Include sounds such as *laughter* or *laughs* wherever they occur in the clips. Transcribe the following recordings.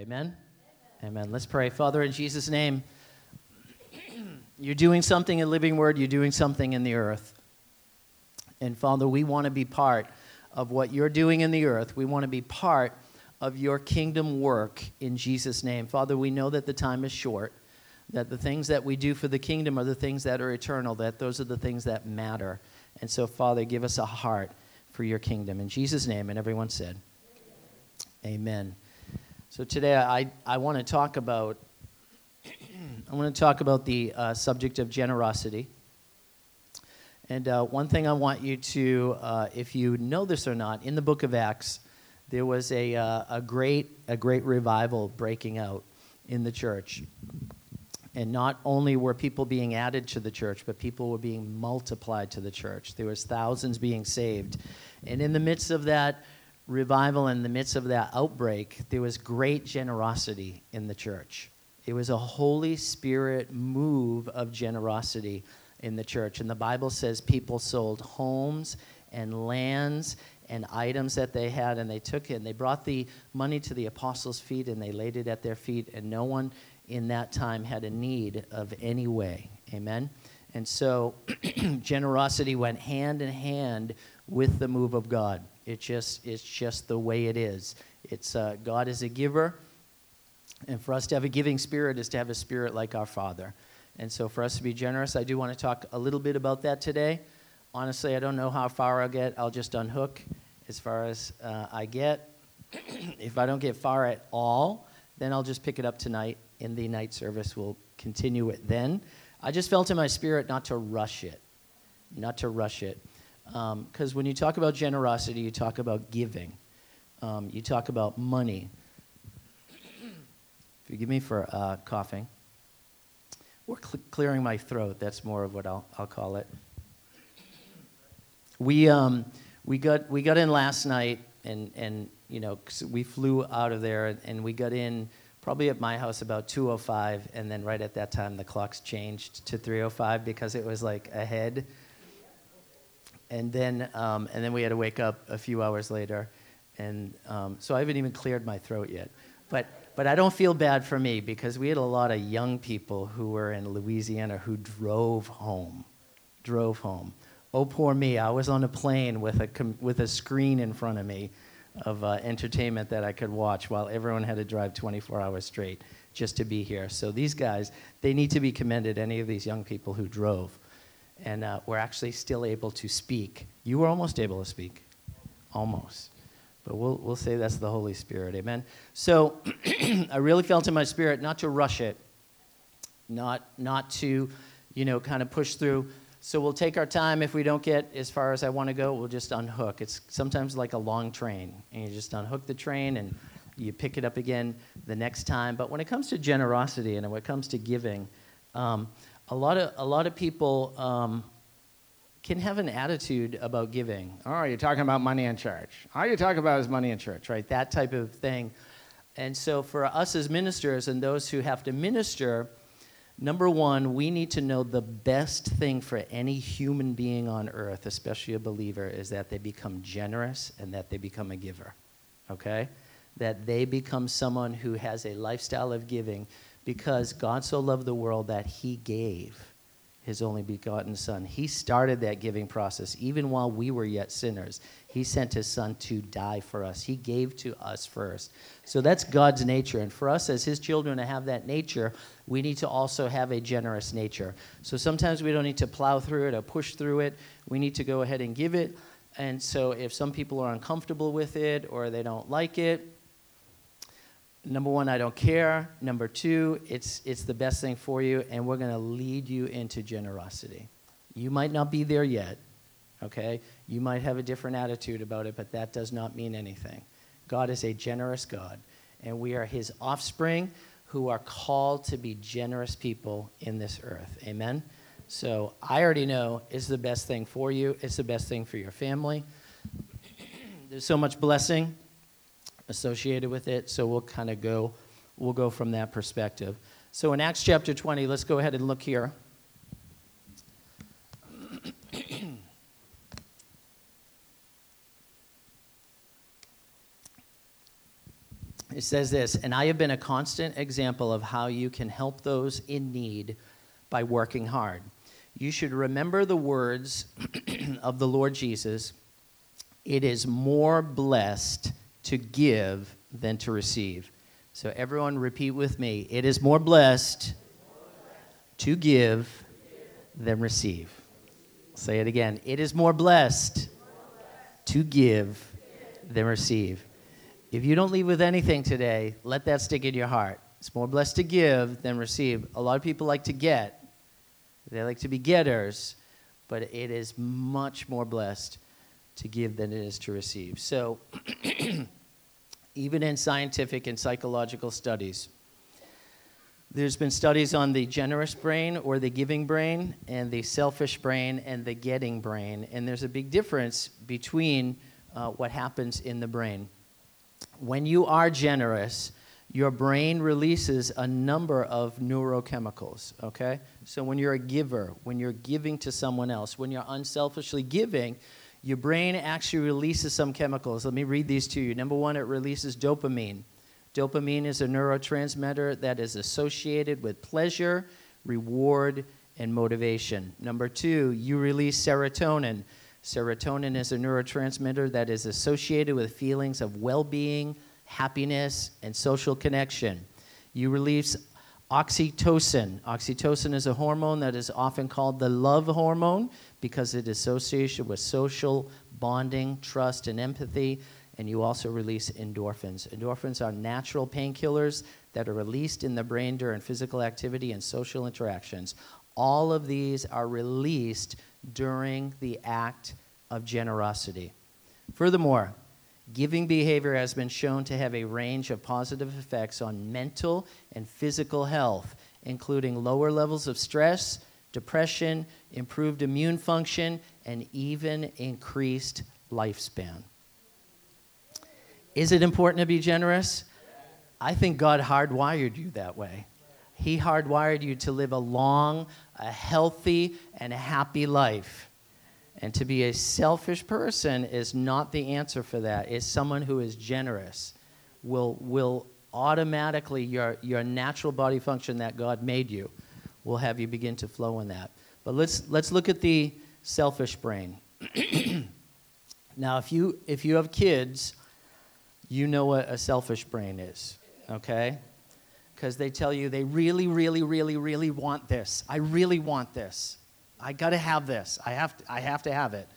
Amen? Amen. Let's pray. Father, in Jesus' name, *clears throat* you're doing something in Living Word, you're doing something in the earth. And Father, we want to be part of what you're doing in the earth. We want to be part of your kingdom work in Jesus' name. Father, we know that the time is short, that the things that we do for the kingdom are the things that are eternal, that those are the things that matter. And so, Father, give us a heart for your kingdom. In Jesus' name, and everyone said, Amen. So today I, I want to talk about I want to talk about the uh, subject of generosity. And uh, one thing I want you to, uh, if you know this or not, in the book of Acts, there was a, uh, a, great, a great revival breaking out in the church. And not only were people being added to the church, but people were being multiplied to the church. There was thousands being saved. And in the midst of that revival, in the midst of that outbreak, there was great generosity in the church. It was a Holy Spirit move of generosity in the church. And the Bible says people sold homes and lands and items that they had, and they took it and they brought the money to the apostles' feet and they laid it at their feet, and no one in that time had a need of any way. Amen? And so *clears throat* generosity went hand in hand with the move of God. It just, it's just the way it is. It's, uh, God is a giver, and for us to have a giving spirit is to have a spirit like our Father. And so for us to be generous, I do want to talk a little bit about that today. Honestly, I don't know how far I'll get. I'll just unhook as far as uh, I get. *clears throat* if I don't get far at all, then I'll just pick it up tonight in the night service. We'll continue it then. I just felt in my spirit not to rush it, not to rush it. Because um, when you talk about generosity, you talk about giving, um, you talk about money. Forgive me for uh, coughing or cl- clearing my throat. That's more of what I'll, I'll call it. We, um, we, got, we got in last night, and, and you know, we flew out of there, and we got in probably at my house about 2.05, and then right at that time the clocks changed to 3.05 because it was like ahead. And then, um, and then we had to wake up a few hours later. And um, so I haven't even cleared my throat yet. But, but I don't feel bad for me because we had a lot of young people who were in Louisiana who drove home. Drove home. Oh, poor me. I was on a plane with a, with a screen in front of me of uh, entertainment that I could watch while everyone had to drive 24 hours straight just to be here. So these guys, they need to be commended, any of these young people who drove and uh, were actually still able to speak. You were almost able to speak. Almost. But we'll, we'll say that's the Holy Spirit. Amen. So *clears throat* I really felt in my spirit not to rush it, not, not to, you know, kind of push through. So we'll take our time. If we don't get as far as I want to go, we'll just unhook. It's sometimes like a long train, and you just unhook the train and you pick it up again the next time. But when it comes to generosity and when it comes to giving, um, a lot of a lot of people um, can have an attitude about giving. Oh, you're talking about money in church. All you talk about is money in church, right? That type of thing. And so, for us as ministers and those who have to minister, Number one, we need to know the best thing for any human being on earth, especially a believer, is that they become generous and that they become a giver. Okay? That they become someone who has a lifestyle of giving because God so loved the world that he gave his only begotten Son. He started that giving process even while we were yet sinners. He sent his son to die for us. He gave to us first. So that's God's nature. And for us as his children to have that nature, we need to also have a generous nature. So sometimes we don't need to plow through it or push through it. We need to go ahead and give it. And so if some people are uncomfortable with it or they don't like it, number one, I don't care. Number two, it's, it's the best thing for you, and we're going to lead you into generosity. You might not be there yet, okay? You might have a different attitude about it, but that does not mean anything. God is a generous God, and we are his offspring who are called to be generous people in this earth. Amen? So I already know it's the best thing for you, it's the best thing for your family. *clears throat* There's so much blessing associated with it, so we'll kind of go we'll go from that perspective. So in Acts chapter 20, let's go ahead and look here. *clears throat* It says this, and I have been a constant example of how you can help those in need by working hard. You should remember the words *clears throat* of the Lord Jesus it is more blessed to give than to receive. So, everyone, repeat with me it is more blessed to give than receive. Say it again. It is more blessed to give than receive. If you don't leave with anything today, let that stick in your heart. It's more blessed to give than receive. A lot of people like to get, they like to be getters, but it is much more blessed to give than it is to receive. So, *clears throat* even in scientific and psychological studies, there's been studies on the generous brain or the giving brain, and the selfish brain and the getting brain. And there's a big difference between uh, what happens in the brain when you are generous, your brain releases a number of neurochemicals, okay? So when you're a giver, when you're giving to someone else, when you're unselfishly giving, your brain actually releases some chemicals. Let me read these to you. Number one, it releases dopamine. Dopamine is a neurotransmitter that is associated with pleasure, reward, and motivation. Number two, you release serotonin. Serotonin is a neurotransmitter that is associated with feelings of well being, happiness, and social connection. You release oxytocin. Oxytocin is a hormone that is often called the love hormone because it is associated with social bonding, trust, and empathy. And you also release endorphins. Endorphins are natural painkillers that are released in the brain during physical activity and social interactions. All of these are released during the act of generosity. Furthermore, giving behavior has been shown to have a range of positive effects on mental and physical health, including lower levels of stress, depression, improved immune function, and even increased lifespan. Is it important to be generous? I think God hardwired you that way. He hardwired you to live a long, a healthy, and a happy life. And to be a selfish person is not the answer for that. It's someone who is generous. Will, will automatically, your, your natural body function that God made you will have you begin to flow in that. But let's, let's look at the selfish brain. *clears throat* now, if you, if you have kids, you know what a selfish brain is, okay? because they tell you they really, really, really, really want this. I really want this. I got to have this. I have to, I have to have it.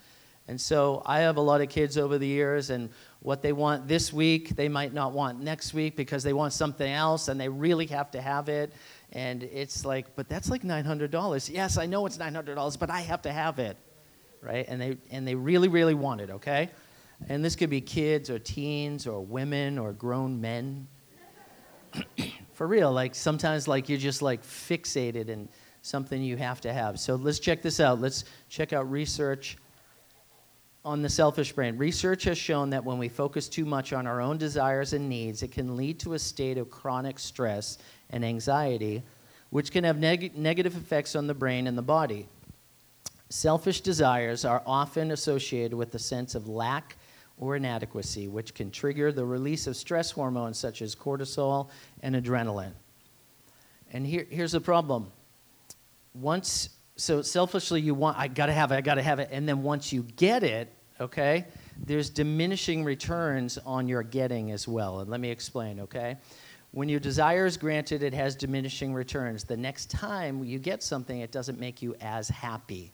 And so I have a lot of kids over the years, and what they want this week, they might not want next week because they want something else and they really have to have it. And it's like, but that's like $900. Yes, I know it's $900, but I have to have it. Right? And they, and they really, really want it, okay? And this could be kids or teens or women or grown men. *coughs* for real. Like sometimes, like you're just like fixated in something you have to have. So let's check this out. Let's check out research on the selfish brain. Research has shown that when we focus too much on our own desires and needs, it can lead to a state of chronic stress and anxiety, which can have neg- negative effects on the brain and the body. Selfish desires are often associated with a sense of lack or inadequacy, which can trigger the release of stress hormones such as cortisol and adrenaline. And here, here's the problem. Once, so selfishly, you want, I gotta have it, I gotta have it. And then once you get it, okay, there's diminishing returns on your getting as well. And let me explain, okay? When your desire is granted, it has diminishing returns. The next time you get something, it doesn't make you as happy.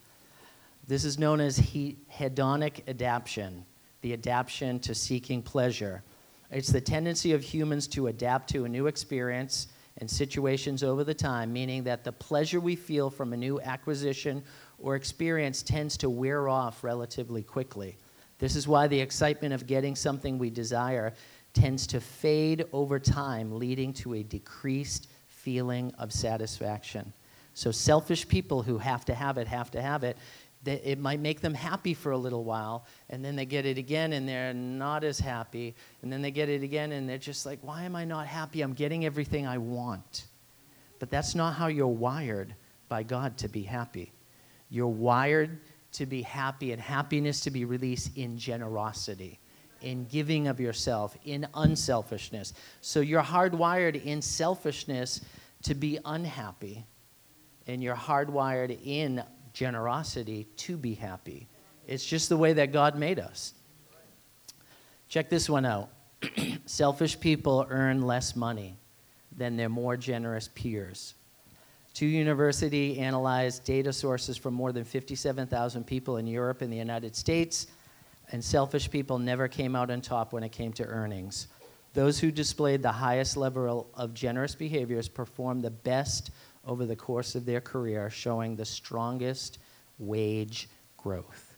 This is known as hedonic adaptation the adaptation to seeking pleasure. It's the tendency of humans to adapt to a new experience and situations over the time, meaning that the pleasure we feel from a new acquisition or experience tends to wear off relatively quickly. This is why the excitement of getting something we desire tends to fade over time, leading to a decreased feeling of satisfaction. So, selfish people who have to have it have to have it it might make them happy for a little while, and then they get it again and they're not as happy, and then they get it again and they're just like, why am I not happy? I'm getting everything I want. But that's not how you're wired by God to be happy. You're wired to be happy and happiness to be released in generosity. in giving of yourself, in unselfishness. So you're hardwired in selfishness to be unhappy, and you're hardwired in generosity to be happy. It's just the way that God made us. Check this one out *clears throat* selfish people earn less money than their more generous peers. Two University analyzed data sources from more than 57,000 people in Europe and the United States, and selfish people never came out on top when it came to earnings. Those who displayed the highest level of generous behaviors performed the best over the course of their career, showing the strongest wage growth.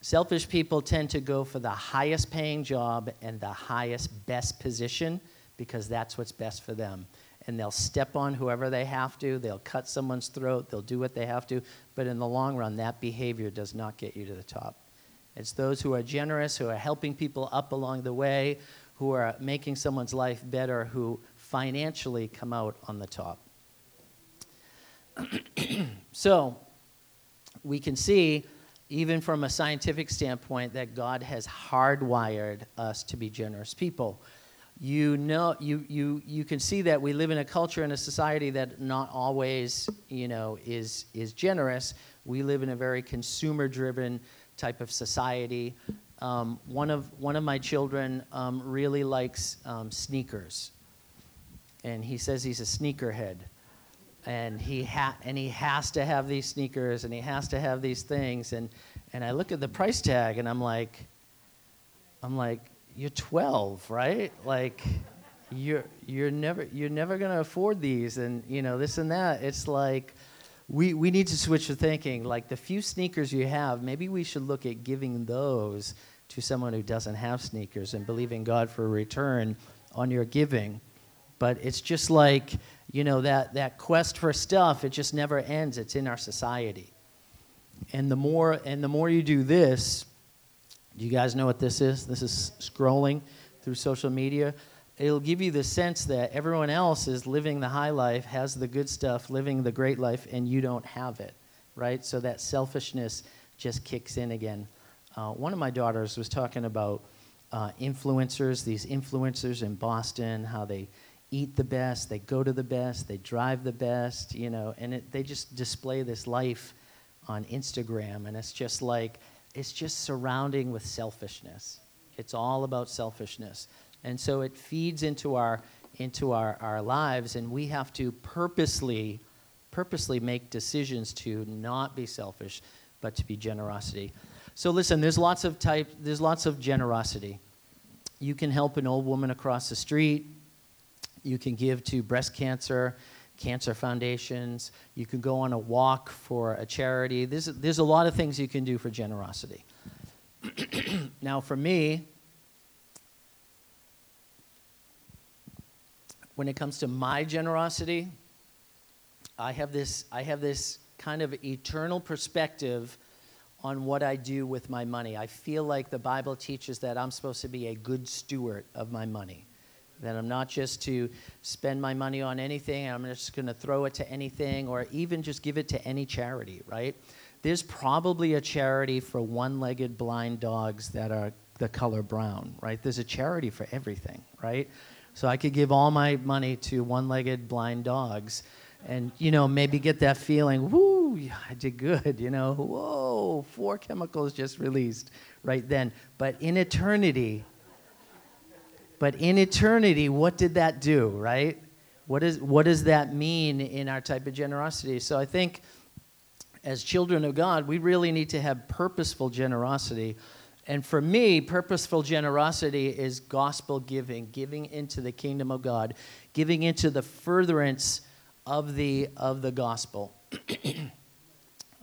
Selfish people tend to go for the highest paying job and the highest, best position because that's what's best for them and they'll step on whoever they have to, they'll cut someone's throat, they'll do what they have to, but in the long run, that behavior does not get you to the top. It's those who are generous, who are helping people up along the way, who are making someone's life better, who financially come out on the top. *clears throat* so, we can see, even from a scientific standpoint, that God has hardwired us to be generous people. You know you, you you can see that we live in a culture and a society that not always you know is is generous. We live in a very consumer driven type of society. Um, one of one of my children um, really likes um, sneakers and he says he's a sneakerhead and he ha- and he has to have these sneakers and he has to have these things and and I look at the price tag and I'm like I'm like you're 12, right? Like you're you're never you're never going to afford these and you know this and that. It's like we we need to switch the thinking. Like the few sneakers you have, maybe we should look at giving those to someone who doesn't have sneakers and believing God for a return on your giving. But it's just like, you know, that, that quest for stuff, it just never ends. It's in our society. And the more and the more you do this, do you guys know what this is? This is scrolling through social media. It'll give you the sense that everyone else is living the high life, has the good stuff, living the great life, and you don't have it, right? So that selfishness just kicks in again. Uh, one of my daughters was talking about uh, influencers, these influencers in Boston, how they eat the best, they go to the best, they drive the best, you know, and it, they just display this life on Instagram, and it's just like it's just surrounding with selfishness. It's all about selfishness. And so it feeds into our into our, our lives and we have to purposely purposely make decisions to not be selfish but to be generosity. So listen, there's lots of type there's lots of generosity. You can help an old woman across the street. You can give to breast cancer cancer foundations. You can go on a walk for a charity. There's, there's a lot of things you can do for generosity. *clears throat* now, for me, when it comes to my generosity, I have this, I have this kind of eternal perspective on what I do with my money. I feel like the Bible teaches that I'm supposed to be a good steward of my money. That I'm not just to spend my money on anything, I'm just going to throw it to anything or even just give it to any charity, right? There's probably a charity for one legged blind dogs that are the color brown, right? There's a charity for everything, right? So I could give all my money to one legged blind dogs and, you know, maybe get that feeling, whoo, I did good, you know, whoa, four chemicals just released right then. But in eternity, but in eternity, what did that do, right? What, is, what does that mean in our type of generosity? So I think as children of God, we really need to have purposeful generosity. And for me, purposeful generosity is gospel giving, giving into the kingdom of God, giving into the furtherance of the, of the gospel. *clears throat* I'm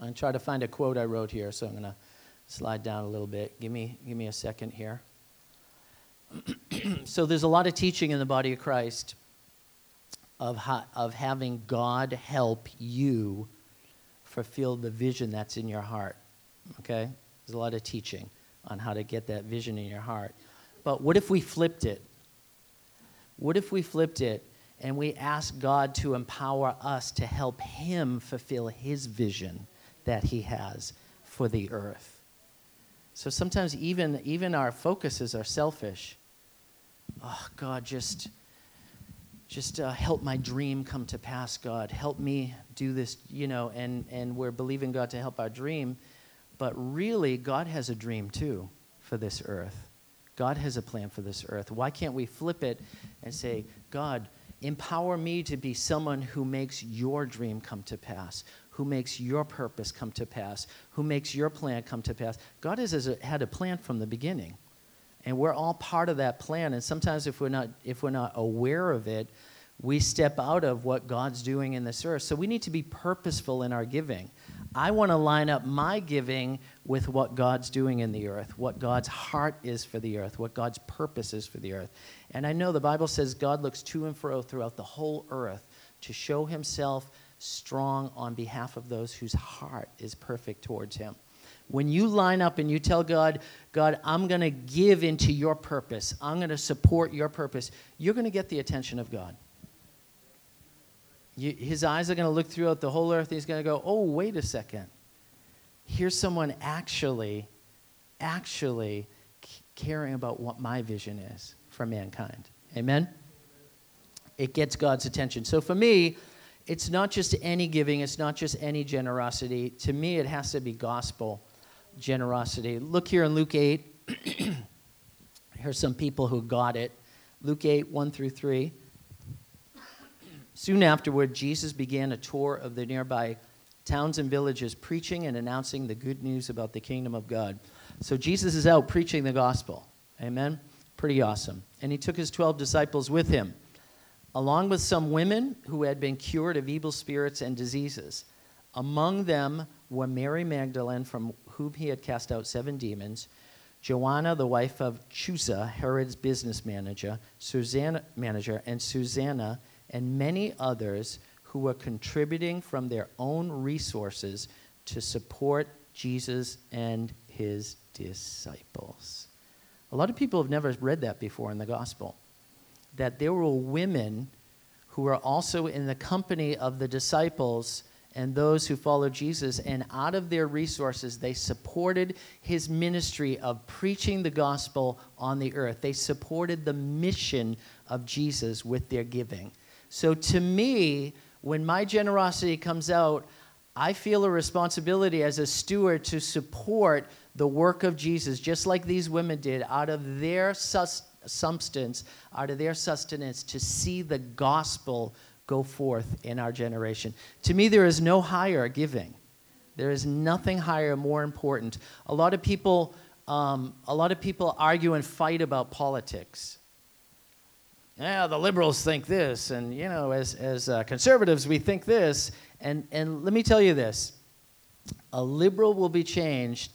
going to try to find a quote I wrote here, so I'm going to slide down a little bit. Give me, give me a second here. *clears throat* so there's a lot of teaching in the body of Christ of, how, of having God help you fulfill the vision that's in your heart. Okay? There's a lot of teaching on how to get that vision in your heart. But what if we flipped it? What if we flipped it and we asked God to empower us to help Him fulfill His vision that He has for the earth? So sometimes even, even our focuses are selfish. Oh, God, just, just uh, help my dream come to pass, God. Help me do this, you know, and, and we're believing God to help our dream. But really, God has a dream too for this earth. God has a plan for this earth. Why can't we flip it and say, God, empower me to be someone who makes your dream come to pass, who makes your purpose come to pass, who makes your plan come to pass? God has had a plan from the beginning. And we're all part of that plan. And sometimes if we're not, if we're not aware of it, we step out of what God's doing in this earth. So we need to be purposeful in our giving. I want to line up my giving with what God's doing in the earth, what God's heart is for the earth, what God's purpose is for the earth. And I know the Bible says God looks to and fro throughout the whole earth to show himself strong on behalf of those whose heart is perfect towards him. When you line up and you tell God, God, I'm going to give into your purpose, I'm going to support your purpose, you're going to get the attention of God. You, his eyes are going to look throughout the whole earth. He's going to go, oh, wait a second. Here's someone actually, actually caring about what my vision is for mankind. Amen? It gets God's attention. So for me, it's not just any giving, it's not just any generosity. To me, it has to be gospel generosity. Look here in Luke 8. *clears throat* Here's some people who got it. Luke 8, 1 through 3. Soon afterward, Jesus began a tour of the nearby towns and villages, preaching and announcing the good news about the kingdom of God. So Jesus is out preaching the gospel. Amen? Pretty awesome. And he took his 12 disciples with him, along with some women who had been cured of evil spirits and diseases. Among them were Mary Magdalene, from whom he had cast out seven demons, Joanna, the wife of Chuza, Herod's business manager, Susanna, manager, and Susanna, and many others who were contributing from their own resources to support Jesus and his disciples. A lot of people have never read that before in the gospel. That there were women who were also in the company of the disciples and those who followed Jesus, and out of their resources, they supported his ministry of preaching the gospel on the earth. They supported the mission of Jesus with their giving. So to me, when my generosity comes out, I feel a responsibility as a steward to support the work of Jesus, just like these women did, out of their substance, out of their sustenance, to see the gospel go forth in our generation. To me, there is no higher giving. There is nothing higher, more important. A lot of people, um, a lot of people argue and fight about politics yeah, the liberals think this, and you know, as as uh, conservatives, we think this. And and let me tell you this: a liberal will be changed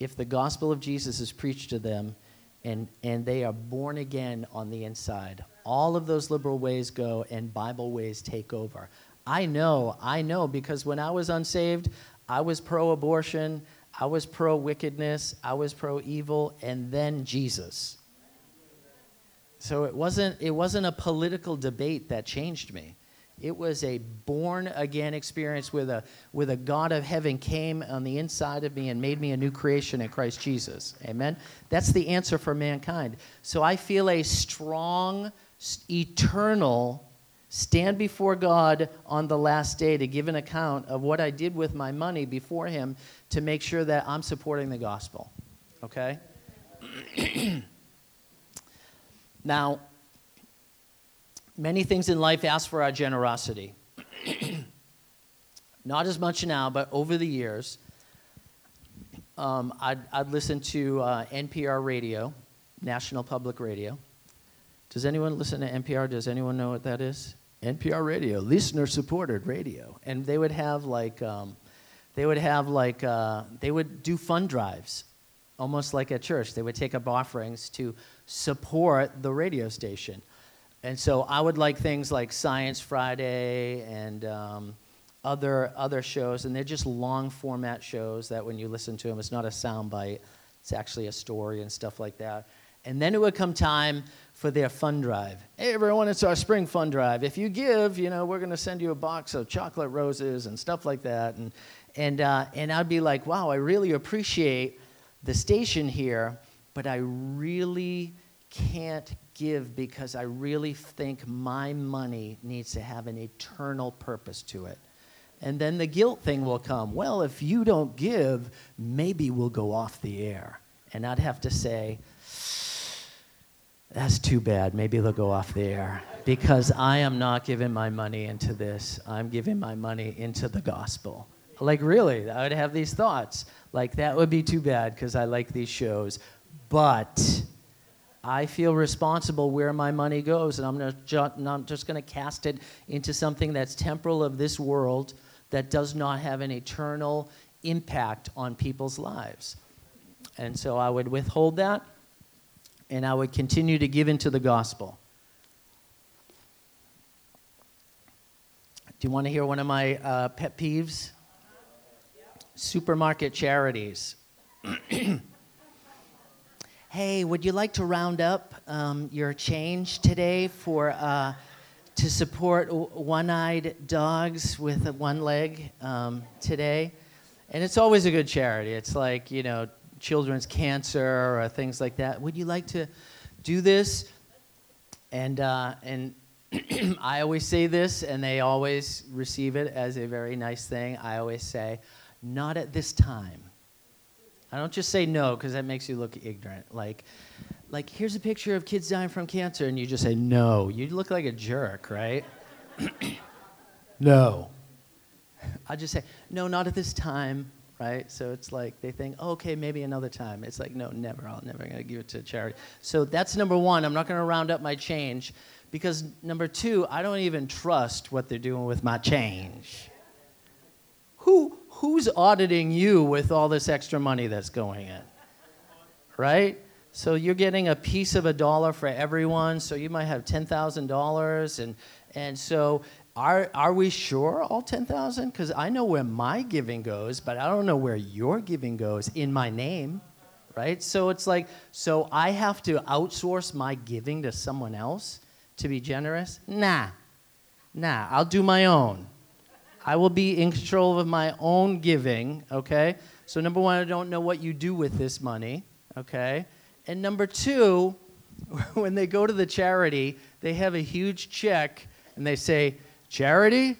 if the gospel of Jesus is preached to them, and and they are born again on the inside. All of those liberal ways go, and Bible ways take over. I know, I know, because when I was unsaved, I was pro-abortion, I was pro-wickedness, I was pro-evil, and then Jesus. So it wasn't, it wasn't a political debate that changed me. It was a born again experience with a, with a God of heaven came on the inside of me and made me a new creation in Christ Jesus. Amen? That's the answer for mankind. So I feel a strong, eternal stand before God on the last day to give an account of what I did with my money before Him to make sure that I'm supporting the gospel. Okay? *clears throat* Now, many things in life ask for our generosity. *clears throat* Not as much now, but over the years, um, I'd, I'd, listen to uh, NPR radio, National Public Radio. Does anyone listen to NPR? Does anyone know what that is? NPR radio, listener supported radio. And they would have like, um, they would have like, uh, they would do fund drives, almost like a church. They would take up offerings to support the radio station. And so I would like things like Science Friday and um, other, other shows, and they're just long format shows that when you listen to them, it's not a sound bite, it's actually a story and stuff like that. And then it would come time for their fund drive. Hey, everyone, it's our spring fund drive. If you give, you know, we're going to send you a box of chocolate roses and stuff like that. And, and, uh, and I'd be like, wow, I really appreciate the station here, but I really can't give because I really think my money needs to have an eternal purpose to it. And then the guilt thing will come. Well, if you don't give, maybe we'll go off the air. And I'd have to say, that's too bad. Maybe they'll go off the air. Because I am not giving my money into this. I'm giving my money into the gospel. Like, really, I would have these thoughts. Like, that would be too bad because I like these shows. But I feel responsible where my money goes, and I'm not, ju- not just going to cast it into something that's temporal of this world that does not have an eternal impact on people's lives. And so I would withhold that, and I would continue to give into the gospel. Do you want to hear one of my uh, pet peeves? Supermarket charities. *clears throat* hey, would you like to round up um, your change today for uh, to support one-eyed dogs with one leg um, today? And it's always a good charity. It's like you know, children's cancer or things like that. Would you like to do this? And uh, and *clears throat* I always say this, and they always receive it as a very nice thing. I always say, not at this time. I don't just say no because that makes you look ignorant. Like, like here's a picture of kids dying from cancer, and you just say no. You look like a jerk, right? *clears throat* no. I just say no, not at this time, right? So it's like they think, oh, okay, maybe another time. It's like no, never. I'm never gonna give it to charity. So that's number one. I'm not gonna round up my change because number two, I don't even trust what they're doing with my change. Who who's auditing you with all this extra money that's going in? Right? So you're getting a piece of a dollar for everyone, so you might have $10,000 and and so are are we sure all 10,000 cuz I know where my giving goes, but I don't know where your giving goes in my name, right? So it's like so I have to outsource my giving to someone else to be generous? Nah. Nah, I'll do my own. I will be in control of my own giving, okay? So, number one, I don't know what you do with this money, okay? And number two, *laughs* when they go to the charity, they have a huge check and they say, Charity,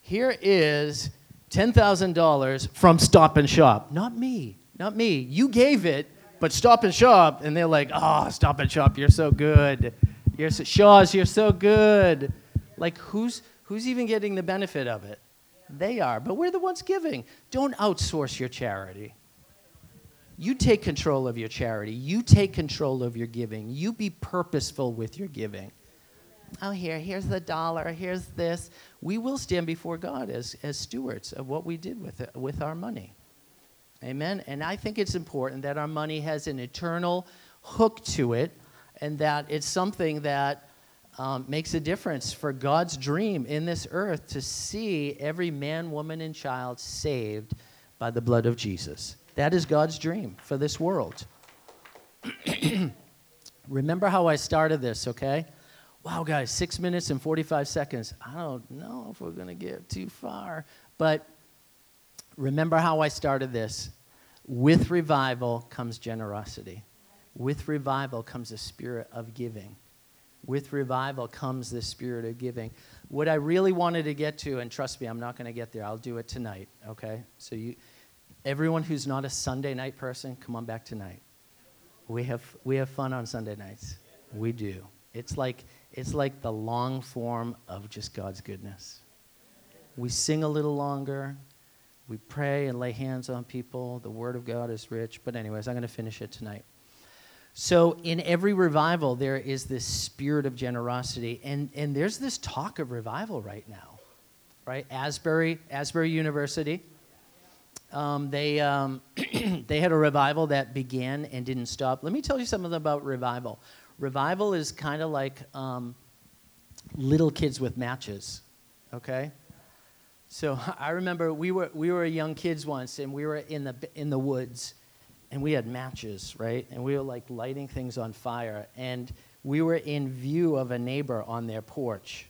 here is $10,000 from Stop and Shop. Not me, not me. You gave it, but Stop and Shop. And they're like, oh, Stop and Shop, you're so good. You're so, Shaw's, you're so good. Like, who's, who's even getting the benefit of it? They are, but we're the ones giving. Don't outsource your charity. You take control of your charity. You take control of your giving. You be purposeful with your giving. Oh, here, here's the dollar, here's this. We will stand before God as, as stewards of what we did with, it, with our money. Amen? And I think it's important that our money has an eternal hook to it and that it's something that um, makes a difference for God's dream in this earth to see every man, woman, and child saved by the blood of Jesus. That is God's dream for this world. *clears throat* Remember how I started this, okay? Wow, guys, six minutes and 45 seconds. I don't know if we're going to get too far. But remember how I started this. With revival comes generosity, with revival comes a spirit of giving with revival comes the spirit of giving. What I really wanted to get to, and trust me, I'm not going to get there. I'll do it tonight. Okay. So you, everyone who's not a Sunday night person, come on back tonight. We have we have fun on Sunday nights. We do. It's like it's like the long form of just God's goodness. We sing a little longer. We pray and lay hands on people. The Word of God is rich. But anyways, I'm going to finish it tonight. So, in every revival, there is this spirit of generosity, and, and there's this talk of revival right now, right? Asbury, Asbury University, um, they, um, *clears throat* they had a revival that began and didn't stop. Let me tell you something about revival. Revival is kind of like um, little kids with matches, okay? So *laughs* I remember we were, we were young kids once, and we were in the, in the woods and we had matches, right? And we were like lighting things on fire. And we were in view of a neighbor on their porch.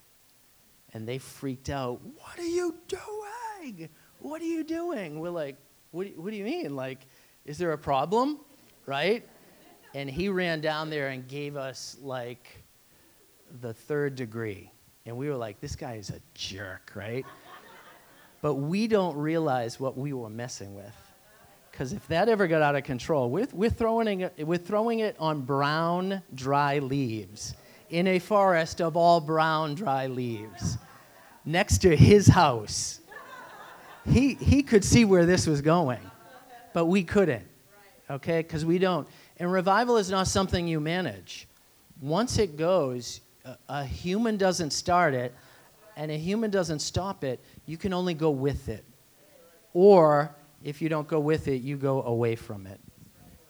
And they freaked out. What are you doing? What are you doing? We're like, what do what do you mean? Like, is there a problem? right? And he ran down there and gave us like the third degree. And we were like, this guy is a jerk, right? but we don't realize what we were messing with. Because if that ever got out of control, we're, we're, throwing it, we're throwing it on brown, dry leaves in a forest of all brown, dry leaves next to his house. He, he could see where this was going, but we couldn't, okay? Because we don't. And revival is not something you manage. Once it goes, a, a human doesn't start it, and a human doesn't stop it. You can only go with it. Or if you don't go with it, you go away from it.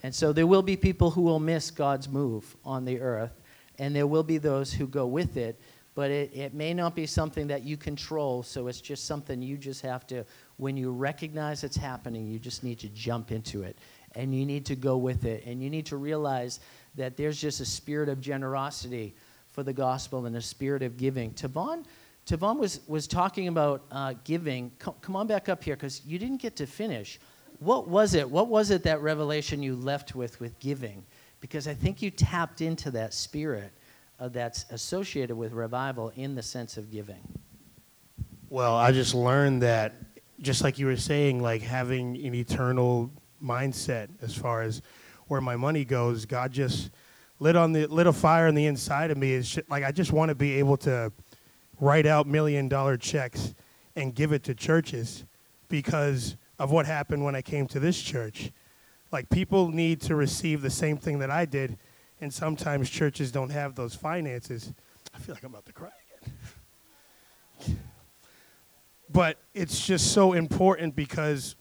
And so there will be people who will miss God's move on the earth, and there will be those who go with it, but it, it may not be something that you control, so it's just something you just have to, when you recognize it's happening, you just need to jump into it, and you need to go with it, and you need to realize that there's just a spirit of generosity for the gospel and a spirit of giving. Tavon, Tavon was, was talking about uh, giving. Come, come on back up here because you didn't get to finish. What was it? What was it that revelation you left with with giving? Because I think you tapped into that spirit uh, that's associated with revival in the sense of giving. Well, I just learned that, just like you were saying, like having an eternal mindset as far as where my money goes, God just lit on the lit a fire on the inside of me. Is like I just want to be able to write out million dollar checks and give it to churches because of what happened when I came to this church. Like people need to receive the same thing that I did, and sometimes churches don't have those finances. I feel like I'm about to cry again. *laughs* but it's just so important because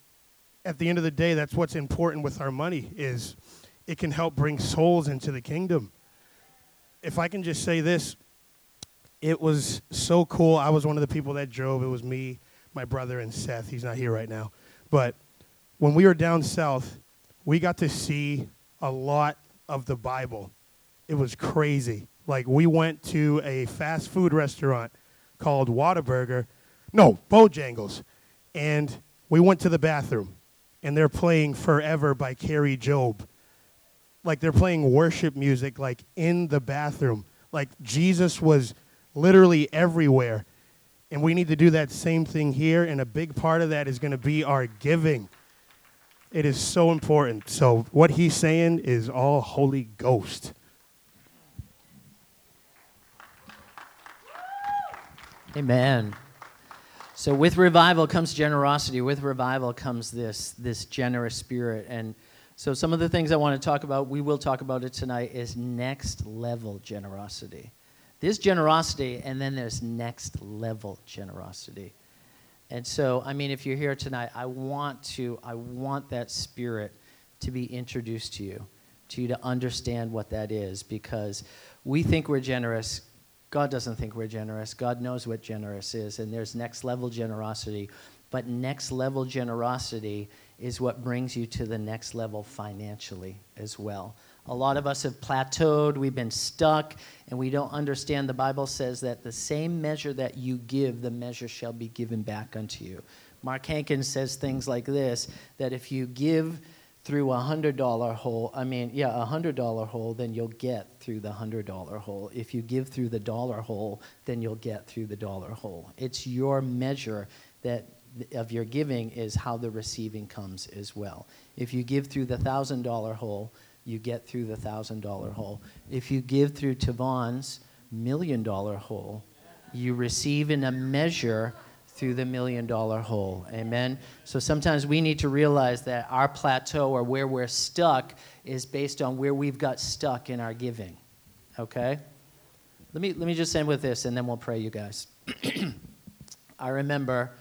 at the end of the day that's what's important with our money is it can help bring souls into the kingdom. If I can just say this, it was so cool. I was one of the people that drove. It was me, my brother, and Seth. He's not here right now. But when we were down south, we got to see a lot of the Bible. It was crazy. Like, we went to a fast food restaurant called Whataburger. No, Bojangles. And we went to the bathroom, and they're playing Forever by Kari Jobe. Like, they're playing worship music, like, in the bathroom. Like, Jesus was literally everywhere. And we need to do that same thing here. And a big part of that is going to be our giving. It is so important. So, what he's saying is all Holy Ghost. Amen. So with revival comes generosity. With revival comes this this generous spirit. And so some of the things I want to talk about, we will talk about it tonight, is next level generosity. There's generosity, and then there's next level generosity. And so, I mean, if you're here tonight, I want to, I want that spirit to be introduced to you, to you to understand what that is, because we think we're generous. God doesn't think we're generous. God knows what generous is, and there's next level generosity. But next level generosity is what brings you to the next level financially as well. A lot of us have plateaued, we've been stuck, and we don't understand. The Bible says that the same measure that you give, the measure shall be given back unto you. Mark Hankins says things like this that if you give through a hundred dollar hole, I mean, yeah, a hundred dollar hole, then you'll get through the hundred dollar hole. If you give through the dollar hole, then you'll get through the dollar hole. It's your measure that of your giving is how the receiving comes as well. If you give through the thousand dollar hole, you get through the thousand dollar hole. If you give through Tavon's million dollar hole, you receive in a measure through the million dollar hole. Amen. So sometimes we need to realize that our plateau or where we're stuck is based on where we've got stuck in our giving. Okay? Let me, let me just end with this and then we'll pray, you guys. *clears throat* I remember,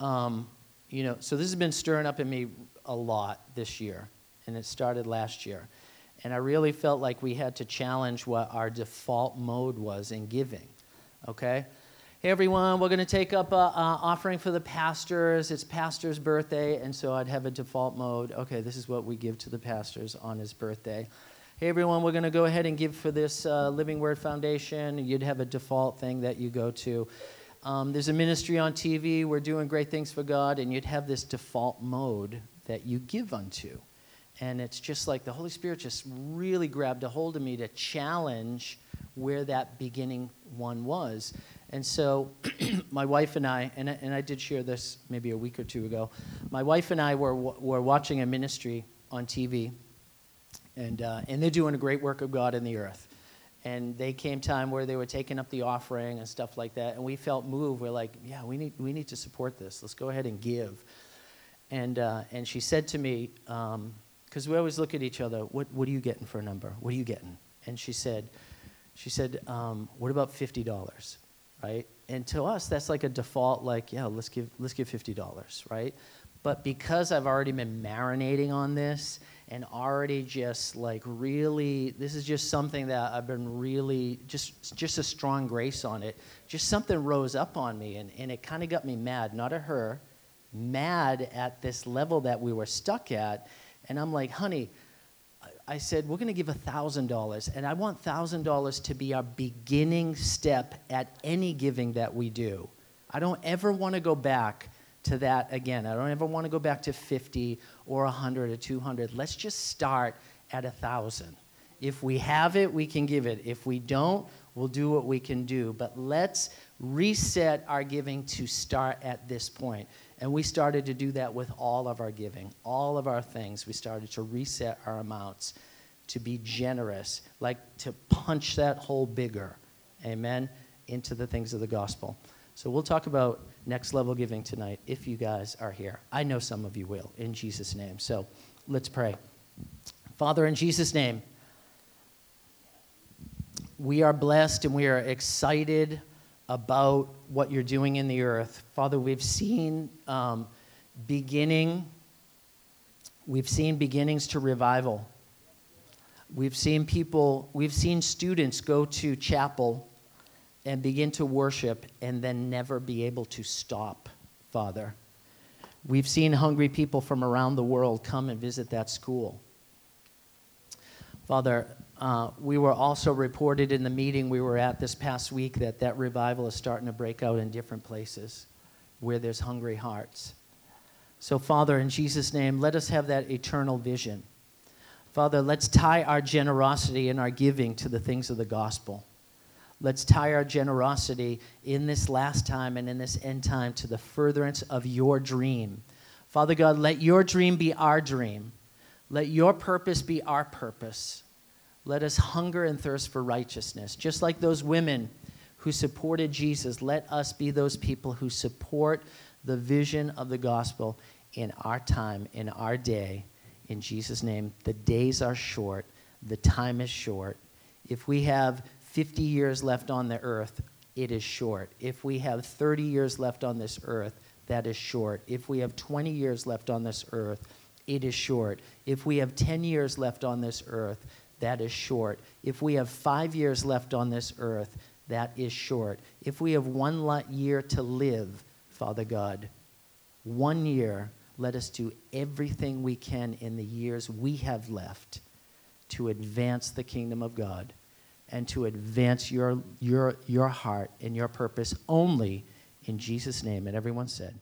um, you know, so this has been stirring up in me a lot this year, and it started last year. And I really felt like we had to challenge what our default mode was in giving. Okay? Hey everyone, we're going to take up an offering for the pastors. It's pastor's birthday, and so I'd have a default mode. Okay, this is what we give to the pastors on his birthday. Hey everyone, we're going to go ahead and give for this uh, Living Word Foundation. You'd have a default thing that you go to. Um, there's a ministry on TV. We're doing great things for God, and you'd have this default mode that you give unto. And it's just like the Holy Spirit just really grabbed a hold of me to challenge where that beginning one was. And so *clears throat* my wife and I, and I, and I did share this maybe a week or two ago, my wife and I were, were watching a ministry on TV, and, uh, and they're doing a great work of God in the earth. And they came time where they were taking up the offering and stuff like that, and we felt moved. We're like, yeah, we need, we need to support this. Let's go ahead and give. And, uh, and she said to me, because um, we always look at each other, what, what are you getting for a number? What are you getting? And she said, she said, um, what about $50? Right? And to us, that's like a default, like, yeah, let's give, let's give $50, right? But because I've already been marinating on this and already just like really, this is just something that I've been really, just, just a strong grace on it. Just something rose up on me and, and it kind of got me mad, not at her, mad at this level that we were stuck at. And I'm like, honey, I said, we're going to give $1,000, and I want $1,000 to be our beginning step at any giving that we do. I don't ever want to go back to that again. I don't ever want to go back to 50 or 100 or 200. Let's just start at 1,000. If we have it, we can give it. If we don't, we'll do what we can do. But let's reset our giving to start at this point. And we started to do that with all of our giving, all of our things. We started to reset our amounts, to be generous, like to punch that hole bigger, amen, into the things of the gospel. So we'll talk about next level giving tonight if you guys are here. I know some of you will, in Jesus' name. So let's pray. Father, in Jesus' name, we are blessed and we are excited about what you're doing in the earth. Father, we've seen um, beginning, we've seen beginnings to revival. We've seen people, we've seen students go to chapel and begin to worship and then never be able to stop, Father. We've seen hungry people from around the world come and visit that school. Father, uh, we were also reported in the meeting we were at this past week that that revival is starting to break out in different places where there's hungry hearts. So, Father, in Jesus' name, let us have that eternal vision. Father, let's tie our generosity and our giving to the things of the gospel. Let's tie our generosity in this last time and in this end time to the furtherance of your dream. Father God, let your dream be our dream. Let your purpose be our purpose. Let us hunger and thirst for righteousness. Just like those women who supported Jesus, let us be those people who support the vision of the gospel in our time, in our day. In Jesus' name, the days are short, the time is short. If we have 50 years left on the earth, it is short. If we have 30 years left on this earth, that is short. If we have 20 years left on this earth, it is short. If we have 10 years left on this earth, that is short. If we have five years left on this earth, that is short. If we have one year to live, Father God, one year, let us do everything we can in the years we have left to advance the kingdom of God and to advance your, your, your heart and your purpose only in Jesus' name. And everyone said,